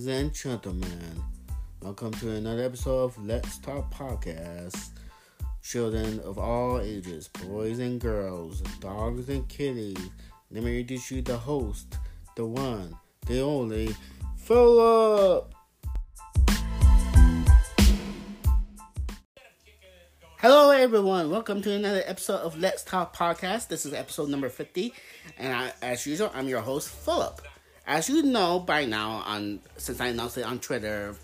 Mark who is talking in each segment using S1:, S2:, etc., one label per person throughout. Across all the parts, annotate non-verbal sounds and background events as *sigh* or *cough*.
S1: Ladies and gentlemen, welcome to another episode of Let's Talk Podcast. Children of all ages, boys and girls, dogs and kitties. Let me introduce you the host, the one, the only, Philip. Hello, everyone. Welcome to another episode of Let's Talk Podcast. This is episode number 50, and I, as usual, I'm your host, Philip. As you know by now, on since I announced it on Twitter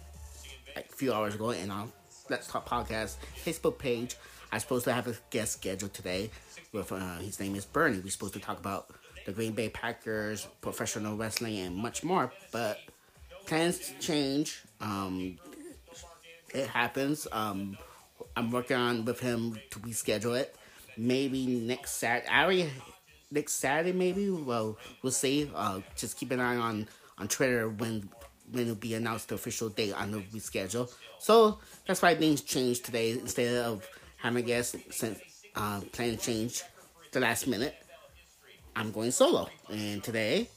S1: like a few hours ago and on Let's Talk Podcast Facebook page, I'm supposed to have a guest scheduled today. With uh, his name is Bernie. We're supposed to talk about the Green Bay Packers, professional wrestling, and much more. But plans change. Um, it happens. Um, I'm working on with him to reschedule it. Maybe next Saturday. I already next Saturday, maybe. Well, we'll see. Uh, just keep an eye on on Twitter when when it'll be announced the official date on the reschedule. So that's why things changed today. Instead of having a guest, since uh, plan change the last minute, I'm going solo. And today,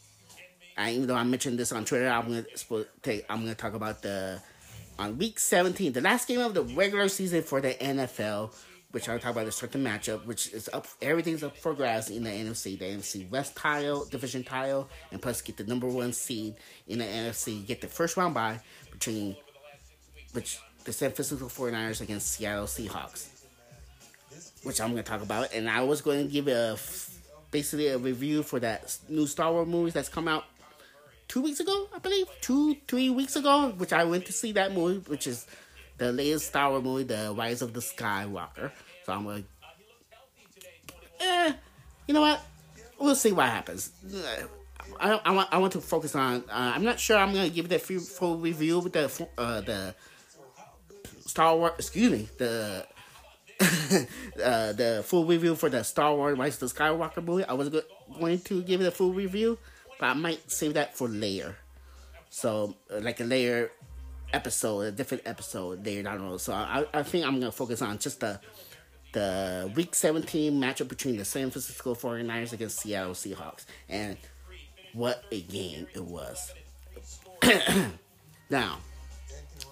S1: I, even though I mentioned this on Twitter, I'm gonna take. I'm gonna talk about the on week 17, the last game of the regular season for the NFL which I'll talk about the certain matchup, which is up. Everything's up for grabs in the NFC. The NFC West tile, division tile, and plus get the number one seed in the NFC. Get the first round bye between which the San Francisco 49ers against Seattle Seahawks, which I'm to talk about. And I was going to give a basically a review for that new Star Wars movie that's come out two weeks ago, I believe, two three weeks ago, which I went to see that movie, which is the latest Star Wars movie, The Rise of the Skywalker. So I'm like, eh, you know what? We'll see what happens. I, I, want I want to focus on. Uh, I'm not sure I'm gonna give it a full review with the uh, the Star Wars. Excuse me, the *laughs* uh, the full review for the Star Wars Rise of the Skywalker movie. I was go- going to give it a full review, but I might save that for later. So uh, like a layer episode, a different episode there I don't know. So I, I think I'm gonna focus on just the the week 17 matchup between the San Francisco 49ers against Seattle Seahawks. And what a game it was. *clears throat* now,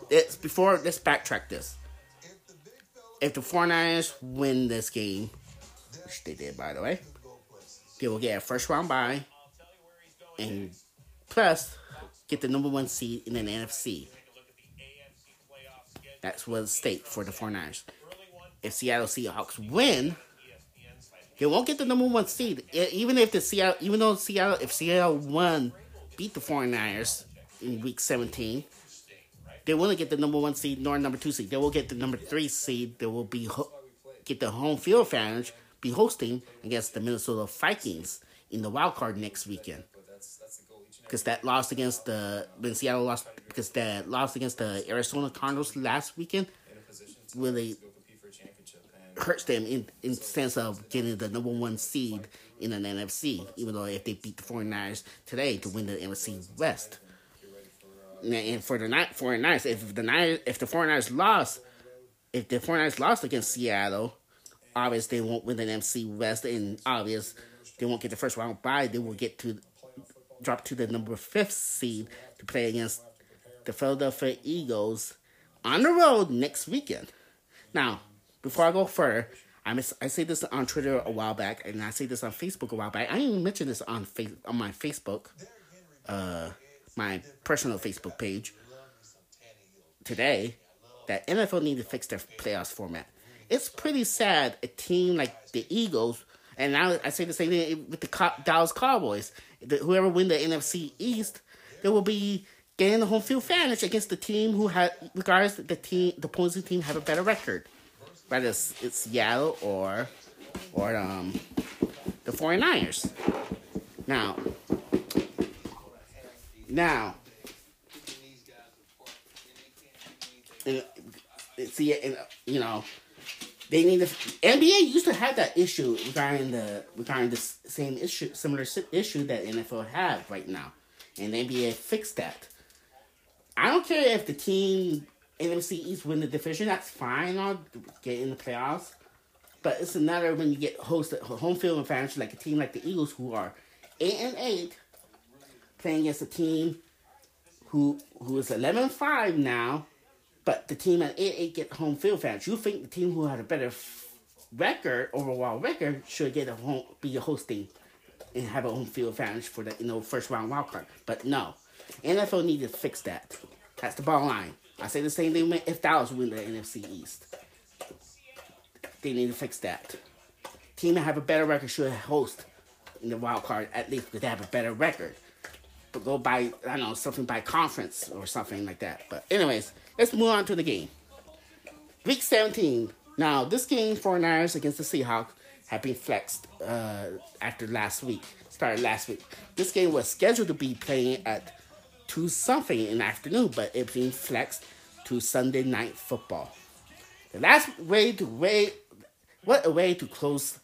S1: it's before let's backtrack this. If the 49ers win this game, which they did by the way, they will get a first round bye and plus get the number one seed in an NFC. That's what state for the 49ers. If Seattle Seahawks win, they won't get the number one seed. Even if the Seattle, even though Seattle, if Seattle won, beat the 49ers in week 17, they won't get the number one seed nor number two seed. They will get the number three seed. They will be get the home field advantage, be hosting against the Minnesota Vikings in the wild card next weekend because that loss against the when Seattle lost because that loss against the Arizona Cardinals last weekend really hurts them in in sense of getting the number one seed in an NFC, even though if they beat the 49ers today to win the NFC West. And for the 49ers, if the Niners, if the 49ers lost, if the 49ers lost against Seattle, obviously they won't win the NFC West, and obvious they won't get the first round bye. They will get to drop to the number fifth seed to play against the Philadelphia Eagles on the road next weekend. Now, before I go further, I miss, I say this on Twitter a while back, and I say this on Facebook a while back. I didn't mention this on face, on my Facebook, uh, my personal Facebook page today. That NFL need to fix their playoffs format. It's pretty sad a team like the Eagles, and now I say the same thing with the Dallas Cowboys whoever win the NFC East, they will be getting the home field advantage against the team who had, regardless the team, the opposing team have a better record, whether it's, it's Seattle or or um the 49ers. Now, now, see, and, you know, they need to. NBA used to have that issue regarding the regarding the same issue, similar issue that NFL have right now, and NBA fixed that. I don't care if the team NFC East win the division. That's fine. I'll get in the playoffs. But it's another when you get hosted home field advantage like a team like the Eagles who are eight and eight, playing against a team who who is 11-5 now, but the team at 8-8 get home field advantage. You think the team who had a better record, overall record, should get a home, be hosting and have a home field advantage for the you know first round wild card. But no, NFL needed to fix that. That's the bottom line. I say the same thing if Dallas win the NFC East. They need to fix that. Team that have a better record should host in the wild card at least because they have a better record. But go by I don't know something by conference or something like that. But anyways, let's move on to the game. Week 17. Now this game for Niners against the Seahawks had been flexed uh, after last week. Started last week. This game was scheduled to be playing at two something in the afternoon, but it being flexed to Sunday night football. The last way to way, what a way to close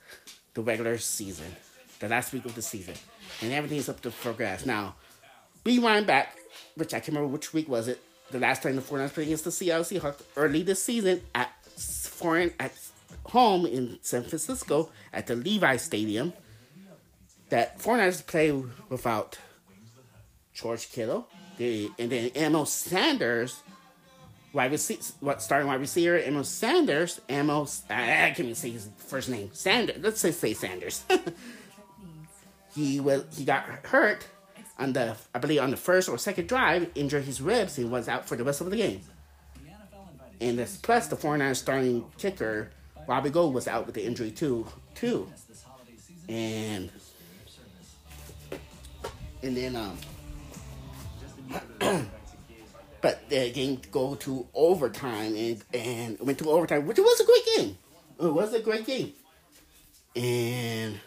S1: the regular season, the last week of the season, and everything's up to progress. Now, be rewind back, which I can't remember which week was it. The last time the 49ers played against the Seattle Seahawks early this season at foreign at home in San Francisco at the Levi Stadium. That 49ers play without George Kittle, the, and then Emil Sanders, wide receiver, what starting wide receiver, Emil Sanders, Emil, I, I can't even say his first name, Sanders. Let's say say Sanders. *laughs* he was he got hurt on the I believe on the first or second drive, injured his ribs, and was out for the rest of the game. And this, plus the 49ers starting kicker Robbie Gould was out with the injury too, too, and and then um but the game go to overtime and and went to overtime, which was a great game. It was a great game, and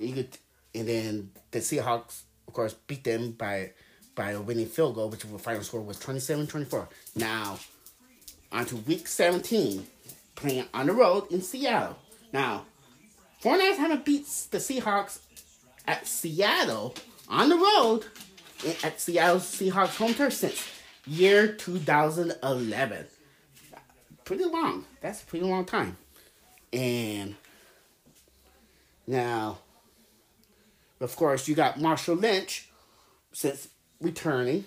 S1: you could, and then the Seahawks, of course, beat them by by a winning field goal, which the final score was 27-24. Now, on to week 17, playing on the road in Seattle. Now, 49ers haven't beat the Seahawks at Seattle on the road at Seattle Seahawks home turf since year 2011. Pretty long. That's a pretty long time. And now, of course, you got Marshawn Lynch since returning.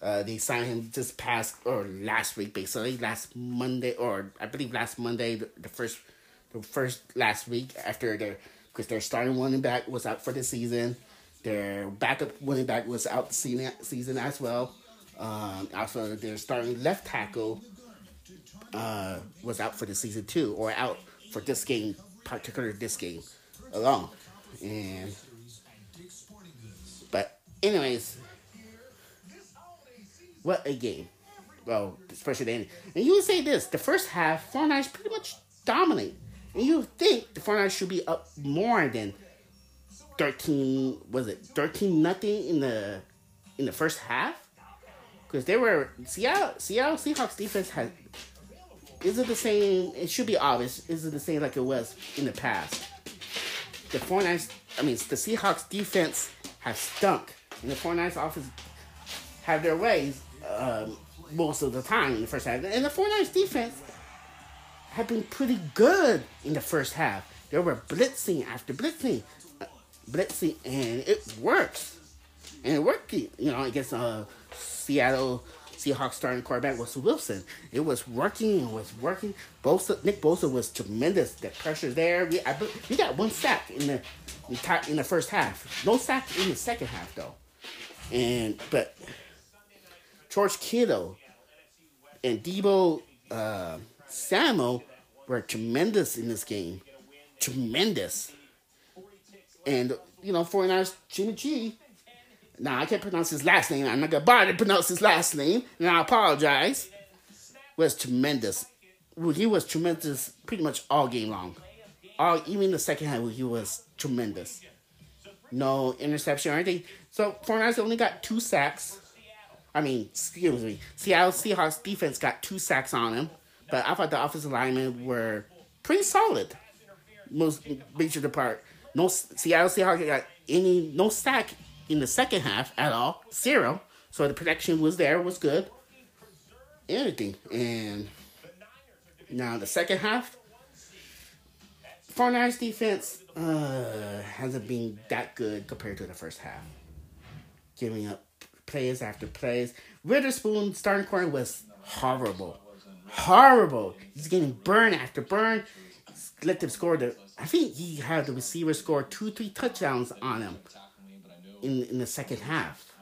S1: Uh, they signed him just past or last week, basically last Monday, or I believe last Monday, the, the first, the first last week after their because their starting running back was out for the season. Their backup running back was out the season, as well. Um, also, their starting left tackle uh, was out for the season too, or out for this game, particular this game alone. And but anyways, what a game! Well, especially the end. And you would say this: the first half, 49ers pretty much dominate, and you think the 49ers should be up more than thirteen. Was it thirteen nothing in the in the first half? Because they were Seattle Seattle Seahawks defense has is it the same? It should be obvious. Is it the same like it was in the past? The 49ers, I mean, the Seahawks defense have stunk. And the 49ers offense have their ways um, most of the time in the first half. And the 49ers defense have been pretty good in the first half. They were blitzing after blitzing, blitzing, and it works. And it worked, you know, against uh, Seattle Seahawks starting quarterback was Wilson. It was working. It was working. Bosa, Nick Bosa was tremendous. The pressure there. We, I, we got one sack in the in the first half. No sack in the second half though. And but George Kittle and Debo uh, Samuel were tremendous in this game. Tremendous. And you know, 49ers Jimmy G now I can't pronounce his last name. I'm not gonna bother to pronounce his last name, and I apologize. Was tremendous. He was tremendous pretty much all game long. All even the second half, he was tremendous. No interception or anything. So 49ers only got two sacks. I mean, excuse me. Seattle Seahawks defense got two sacks on him, but I thought the offensive linemen were pretty solid. Most major No Seattle Seahawks got any no sack in the second half at all. Zero. So the protection was there, was good. Anything. And now the second half, 49ers defense uh, hasn't been that good compared to the first half. giving up plays after plays. Witherspoon starting corner was horrible, horrible. He's getting burn after burn. Let them score the. I think he had the receiver score two, three touchdowns on him in in the second half.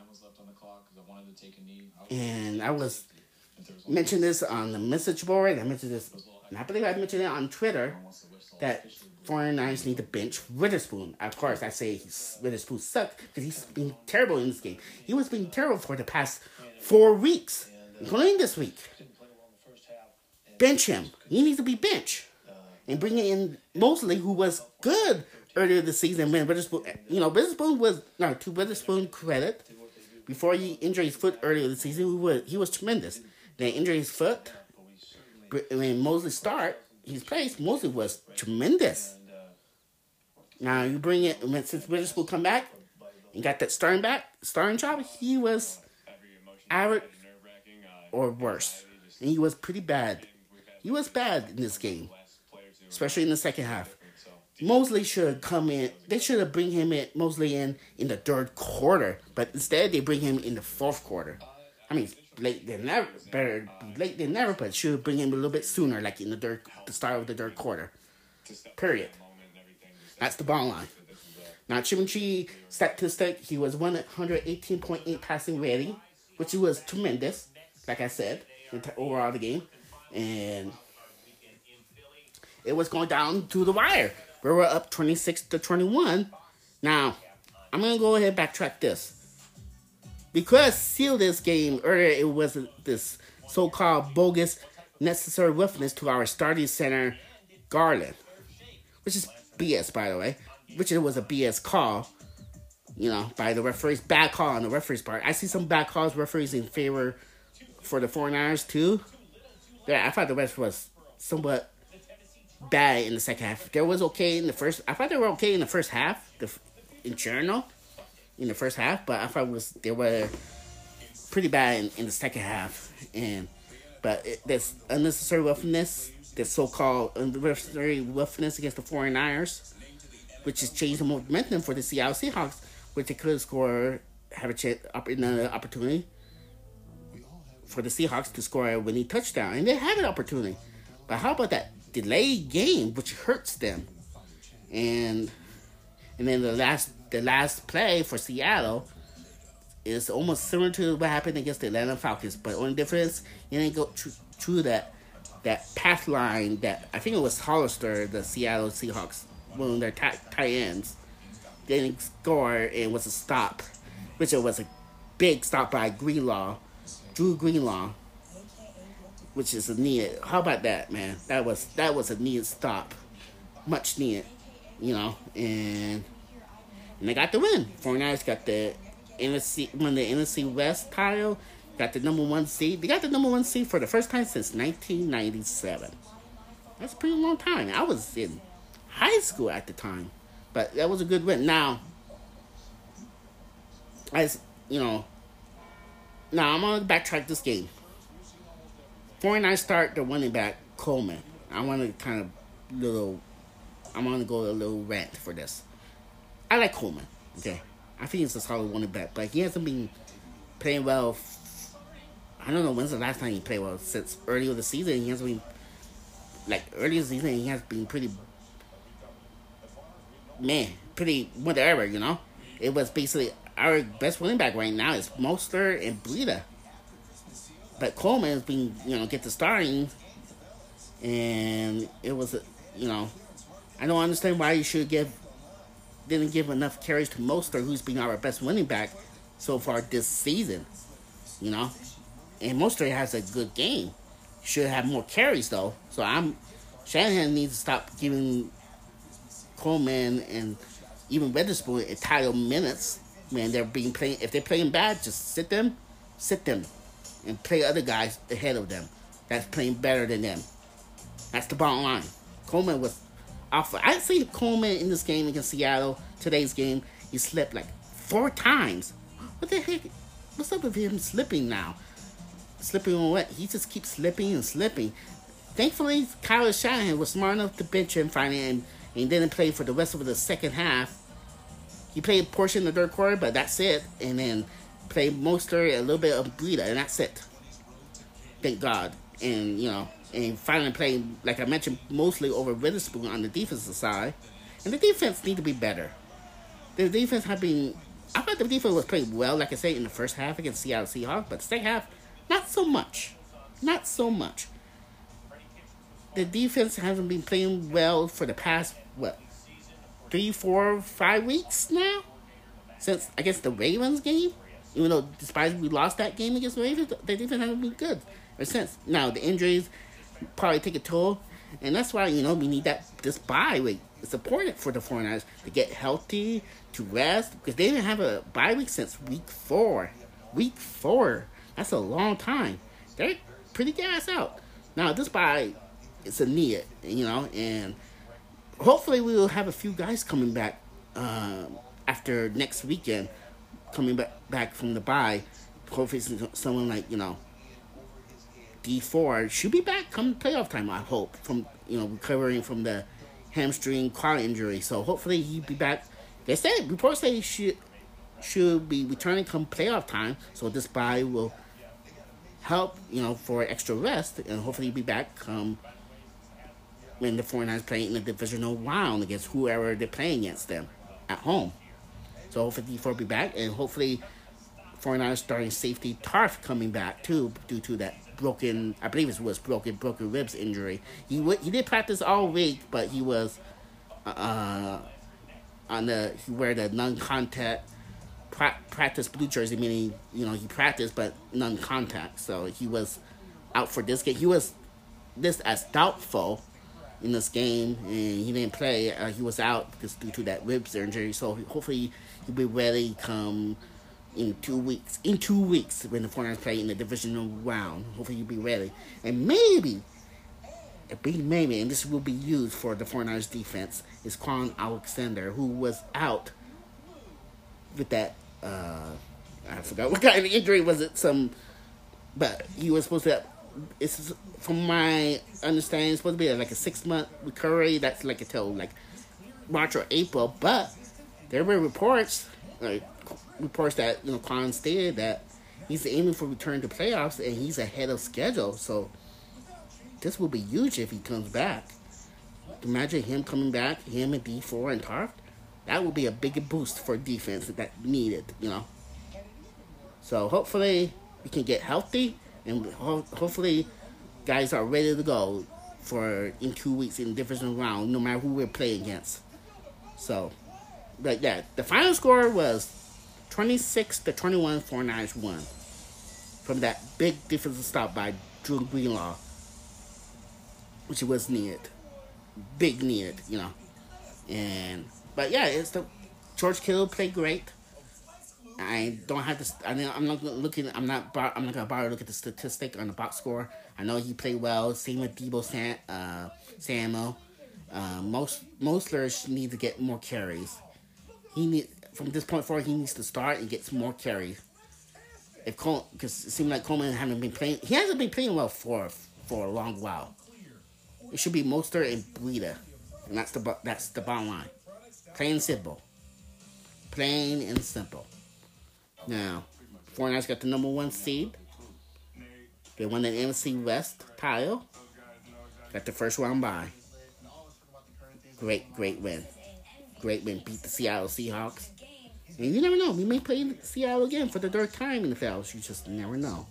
S1: And I was mentioned this on the message board. I mentioned this, and I believe I mentioned it on Twitter that 49ers need to bench Witherspoon. Of course, I say he's, Witherspoon sucked because he's been terrible in this game. He was being terrible for the past four weeks, including this week. Bench him. He needs to be bench. And bring in Moseley, who was good earlier this season when Witherspoon, you know, Witherspoon was, no, to Witherspoon credit, before he injured his foot earlier this season, he was, he was tremendous. Then injured his foot. When Moseley start, his place, Moseley was tremendous. Now you bring it when since Witherspoon come back and got that starting back starting job, he was average or worse. And he was pretty bad. He was bad in this game. Especially in the second half. Moseley should have come in. They should have bring him in Moseley in in the third quarter, but instead they bring him in the fourth quarter. I mean, late than never. Better late than never, but should bring him a little bit sooner, like in the third, the start of the third quarter. Period. That's the bottom line. Now Chiminchi statistic, he was 118.8 passing rating, which was tremendous. Like I said, overall the game, and it was going down to the wire. We were up 26 to 21. Now, I'm gonna go ahead and backtrack this because seal this game earlier, it was this so-called bogus necessary roughness to our starting center, Garland, which is BS, by the way, which it was a BS call, you know, by the referees. Bad call on the referees' part. I see some bad calls, referees in favor for the 49ers, too. Yeah, I thought the rest was somewhat bad in the second half. There was okay in the first. I thought they were okay in the first half, the in general in the first half, but I thought was they were pretty bad in, in the second half. And but it, this unnecessary roughness, this so-called unnecessary roughness against the 49ers, which has changed the momentum for the Seattle Seahawks, which they could score, have a chance, in another opportunity for the Seahawks to score a winning touchdown, and they had an opportunity. But how about that delayed game, which hurts them? And and then the last the last play for Seattle is almost similar to what happened against the Atlanta Falcons, but only difference you didn't go through that that path line that I think it was Hollister, the Seattle Seahawks, one of their tight, tight ends, didn't score and was a stop, which it was a big stop by Greenlaw, Drew Greenlaw, which is a needed. How about that, man? That was that was a needed stop, much needed, you know, and and they got the win. 49ers got the NFC, won the NFC West title, got the number one seed. They got the number one seed for the first time since 1997. That's a pretty long time. I was in high school at the time, but that was a good win. Now, as you know, now I'm gonna backtrack this game. 49ers start the running back Coleman. I want to kind of little. I'm gonna go a little rant for this. I like Coleman. Okay, I think he's a solid one back, but he hasn't been playing well. F- I don't know when's the last time he played well since earlier the season. He hasn't been like earlier season. He has been pretty man, pretty whatever. You know, it was basically our best running back right now is Mostert and Breida. But Coleman has been, you know, get the starting, and it was, you know, I don't understand why you should give didn't give enough carries to Mostert, who's been our best running back so far this season. You know, and Mostert has a good game. Should have more carries though. So I'm Shanahan needs to stop giving Coleman and even Witherspoon entire minutes when they're being playing. If they're playing bad, just sit them, sit them, and play other guys ahead of them that's playing better than them. That's the bottom line. Coleman was off. I see Coleman in this game against Seattle, today's game, he slipped like four times. What the heck? What's up with him slipping now? Slipping on what? He just keeps slipping and slipping. Thankfully, Kyle Shanahan was smart enough to bench him finally and, and didn't play for the rest of the second half. He played a portion of the third quarter, but that's it. And then play Mostert, a little bit of Breida, and that's it. Thank God. And, you know, and finally playing, like I mentioned, Moseley over Witherspoon on the defensive side. And the defense need to be better. The defense have been, I thought the defense was playing well, like I said, in the first half against Seattle Seahawks, but the second half, not so much. Not so much. The defense hasn't been playing well for the past, what, three, four, five weeks now? Since, I guess, the Ravens game? Even though, despite we lost that game against the Ravens, the defense hasn't been good ever since. Now, the injuries probably take a toll, and that's why, you know, we need that, this bye week. It's important for the 49ers to get healthy, to rest, because they didn't have a bye week since week four. Week four. That's a long time. They're pretty gas out. Now, this bye, it's a need, you know, and hopefully we will have a few guys coming back um, after next weekend, coming back back from the bye. Hopefully, someone like you know Dee Ford should be back come playoff time. I hope from you know recovering from the hamstring quad injury. So hopefully he'll be back. They said reports say he should should be returning come playoff time. So this bye will help you know for extra rest and hopefully he'll be back come when the 49ers play in the divisional round against whoever they're playing against them at home. So hopefully Dee Ford be back, and hopefully 49ers starting safety Tartt coming back too due to that broken, I believe it was broken broken ribs injury. He w- he did practice all week, but he was uh, on the he wear the non-contact pra- practice blue jersey, meaning you know he practiced but non-contact. So he was out for this game. He was this as doubtful in this game, and he didn't play. Uh, he was out because due to that ribs injury. So hopefully he'll be ready come in two weeks. In two weeks when the 49ers play in the divisional round. Hopefully he'll be ready, and maybe. A big maybe, and this will be used for the 49ers defense, is Kwon Alexander, who was out with that, uh, I forgot what kind of injury was it, some, but he was supposed to have it's from my understanding supposed to be like a six month recovery. That's like until like March or April. But there were reports, like reports that you know Kwon stated that he's aiming for return to playoffs and he's ahead of schedule. So this will be huge if he comes back. Imagine him coming back, him and Dee Ford and Tartt. That would be a big boost for defense that needed, you know. So hopefully we can get healthy and ho- hopefully guys are ready to go for in two weeks in the division round, no matter who we're playing against. So, but yeah, the final score was 26 to 21 for Niners won from that big defensive stop by Drew Greenlaw, which was needed, big needed, you know, and but yeah, it's the George Kittle played great. I don't have to. I mean, I'm not looking. I'm not. I'm not gonna bother look at the statistic on the box score. I know he played well. Same with Debo Sam, uh, Samuel. Uh, most Mostert need to get more carries. He need from this point forward. He needs to start and get some more carries. If because it seems like Coleman hasn't been playing. He hasn't been playing well for for a long while. It should be Mostert and Breida, and that's the that's the bottom line. Plain and simple. Plain and simple. Now, 49ers got the number one seed. They won the NFC West title. Got the first round bye. Great, great win. Great win. Beat the Seattle Seahawks. And you never know. We may play Seattle again for the third time in the playoffs. You just never know.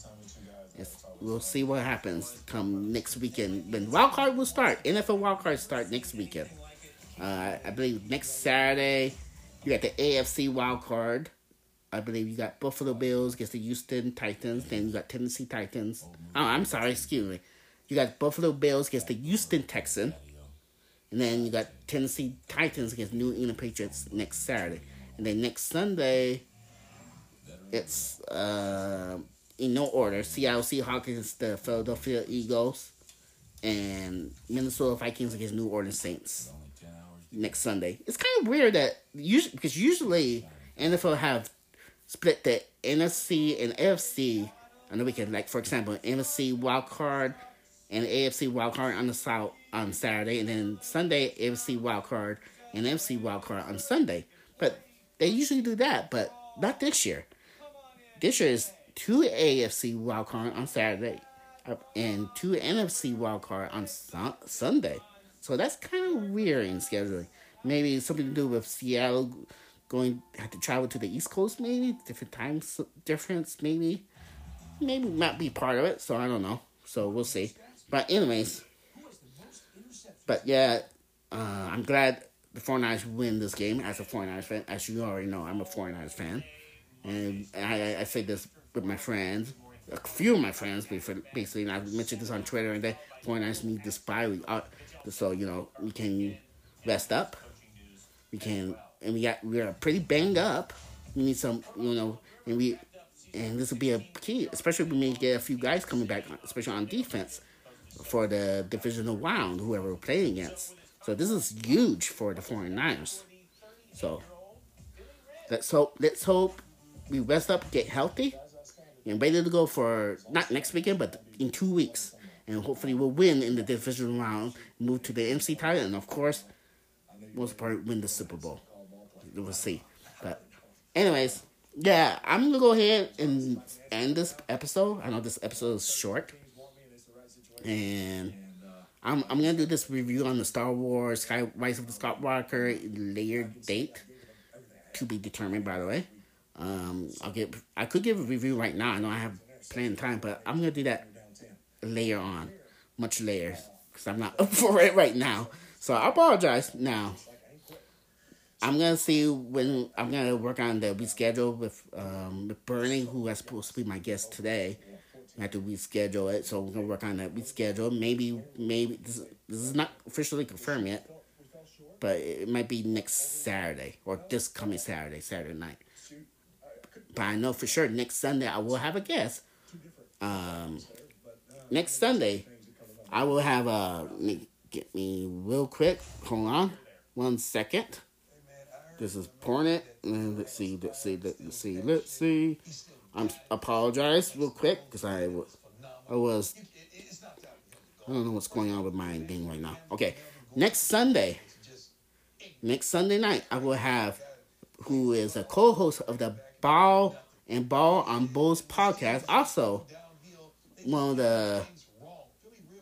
S1: It's, we'll see what happens come next weekend. When wild card will start. NFL wild card start next weekend. Uh, I believe next Saturday you got the AFC wild card. I believe you got Buffalo Bills against the Houston Titans. Then you got Tennessee Titans. Oh, I'm sorry, excuse me. You got Buffalo Bills against the Houston Texans. And then you got Tennessee Titans against New England Patriots next Saturday. And then next Sunday, it's uh, in no order. Seattle Seahawks against the Philadelphia Eagles. And Minnesota Vikings against New Orleans Saints next Sunday. It's kind of weird that usually because usually NFL have split the NFC and AFC on the weekend. Like for example, NFC wild card and AFC wild card on the south on Saturday, and then Sunday AFC wild card and NFC wild card on Sunday. But they usually do that, but not this year. this year is two AFC Wild Card on Saturday uh, and two NFC wildcard on su- Sunday. So that's kind of weird in scheduling. Maybe something to do with Seattle going have to travel to the East Coast. Maybe different time difference. Maybe maybe might be part of it. So I don't know. So we'll see. But anyways, but yeah, uh, I'm glad the 49ers win this game as a 49ers fan. As you already know, I'm a 49ers fan. And I, I say this with my friends, a few of my friends, basically, and I mentioned this on Twitter, and they 49ers need this bye week. So, you know, we can rest up. We can, and we got, we're pretty banged up. We need some, you know, and we, and this will be a key, especially when we may get a few guys coming back, especially on defense for the divisional round, whoever we're playing against. So this is huge for the 49ers. So let's hope let's hope we rest up, get healthy, and ready to go for not next weekend, but in two weeks. And hopefully we'll win in the divisional round, move to the NFC title, and of course, most part win the Super Bowl. We'll see. But anyways, yeah, I'm gonna go ahead and end this episode. I know this episode is short. And I'm I'm gonna do this review on the Star Wars Sky Rise of the Skywalker layer date to be determined. By the way, um, I'll get I could give a review right now. I know I have plenty of time, but I'm gonna do that later on, much later, because I'm not *laughs* up for it right now. So I apologize now. I'm gonna see when I'm gonna work on the reschedule with um with Bernie, who was supposed to be my guest today. I have to reschedule it, so we're gonna work on that reschedule. Maybe, maybe this, this is not officially confirmed yet, but it might be next Saturday or this coming Saturday, Saturday night. But I know for sure next Sunday I will have a guest. Um, next Sunday, I will have a let me get me real quick. Hold on, one second. This is pouring it. Let's see. Let's see. Let's see. Let's see. I'm apologize real quick because I, was I was I don't know what's going on with my thing right now. Okay, next Sunday, next Sunday night, I will have who is a co-host of the Ball and Ball on Bulls podcast. Also, one of the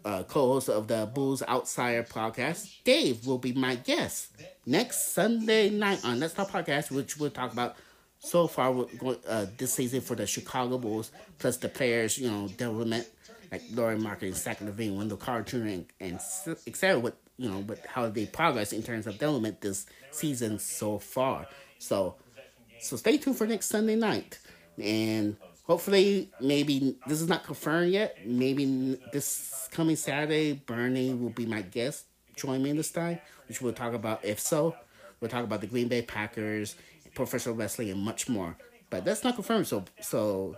S1: uh, co-host of the Bulls Outsider podcast, Dave, will be my guest next Sunday night on Let's Talk Podcast, which we'll talk about so far uh, this season for the Chicago Bulls, plus the players, you know, development like Lauri Markkanen, Zach LaVine, Wendell Carter, and, and etc. What you know, but how they progress in terms of development this season so far. So, so stay tuned for next Sunday night, and hopefully, maybe this is not confirmed yet. Maybe this coming Saturday, Bernie will be my guest. Join me in this time, which we'll talk about. If so, we'll talk about the Green Bay Packers professional wrestling and much more. But that's not confirmed. So so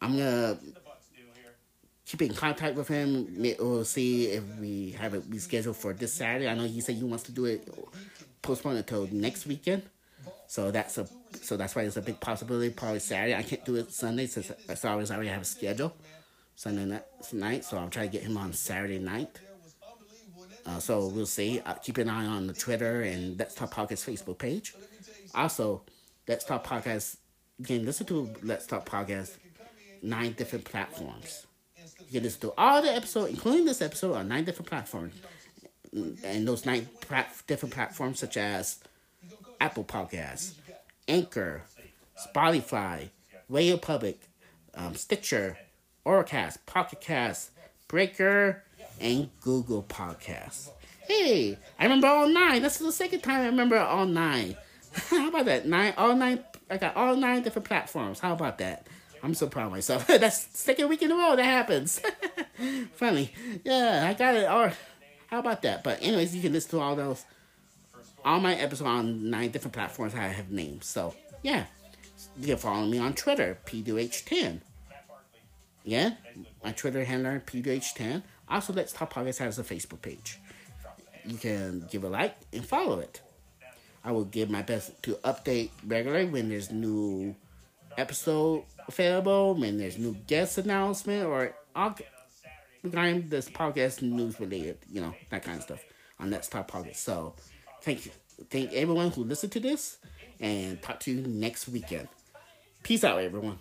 S1: I'm gonna keep in contact with him. We'll see if we have it rescheduled for this Saturday. I know he said he wants to do it postpone until next weekend. So that's a so that's why it's a big possibility. Probably Saturday. I can't do it Sunday since I always already have a schedule. Sunday night, so I'll try to get him on Saturday night. Uh, so we'll see. Uh, keep an eye on the Twitter and Let's Podcast Facebook page. Also, Let's Talk Podcast, you can listen to Let's Talk Podcast nine different platforms. You can listen to all the episodes, including this episode, on nine different platforms. And those nine different platforms, such as Apple Podcasts, Anchor, Spotify, Radio Public, um, Stitcher, Overcast, Pocket Cast, Breaker, and Google Podcasts. Hey, I remember all nine. That's the second time I remember all nine. *laughs* How about that? Nine, all nine. I got all nine different platforms. How about that? I'm so proud of myself. *laughs* That's second week in a row that happens. *laughs* Funny. Yeah, I got it. Or how about that? But anyways, you can listen to all those, all my episodes on nine different platforms I have names. So yeah, you can follow me on Twitter, P2H10. Yeah, my Twitter handler, P2H10. Also, Let's Talk Podcast has a Facebook page. You can give a like and follow it. I will give my best to update regularly when there's new episode available, when there's new guest announcement, or all regarding this podcast news related, you know, that kind of stuff on Let's Talk Podcast. So, thank you. Thank everyone who listened to this, and talk to you next weekend. Peace out, everyone.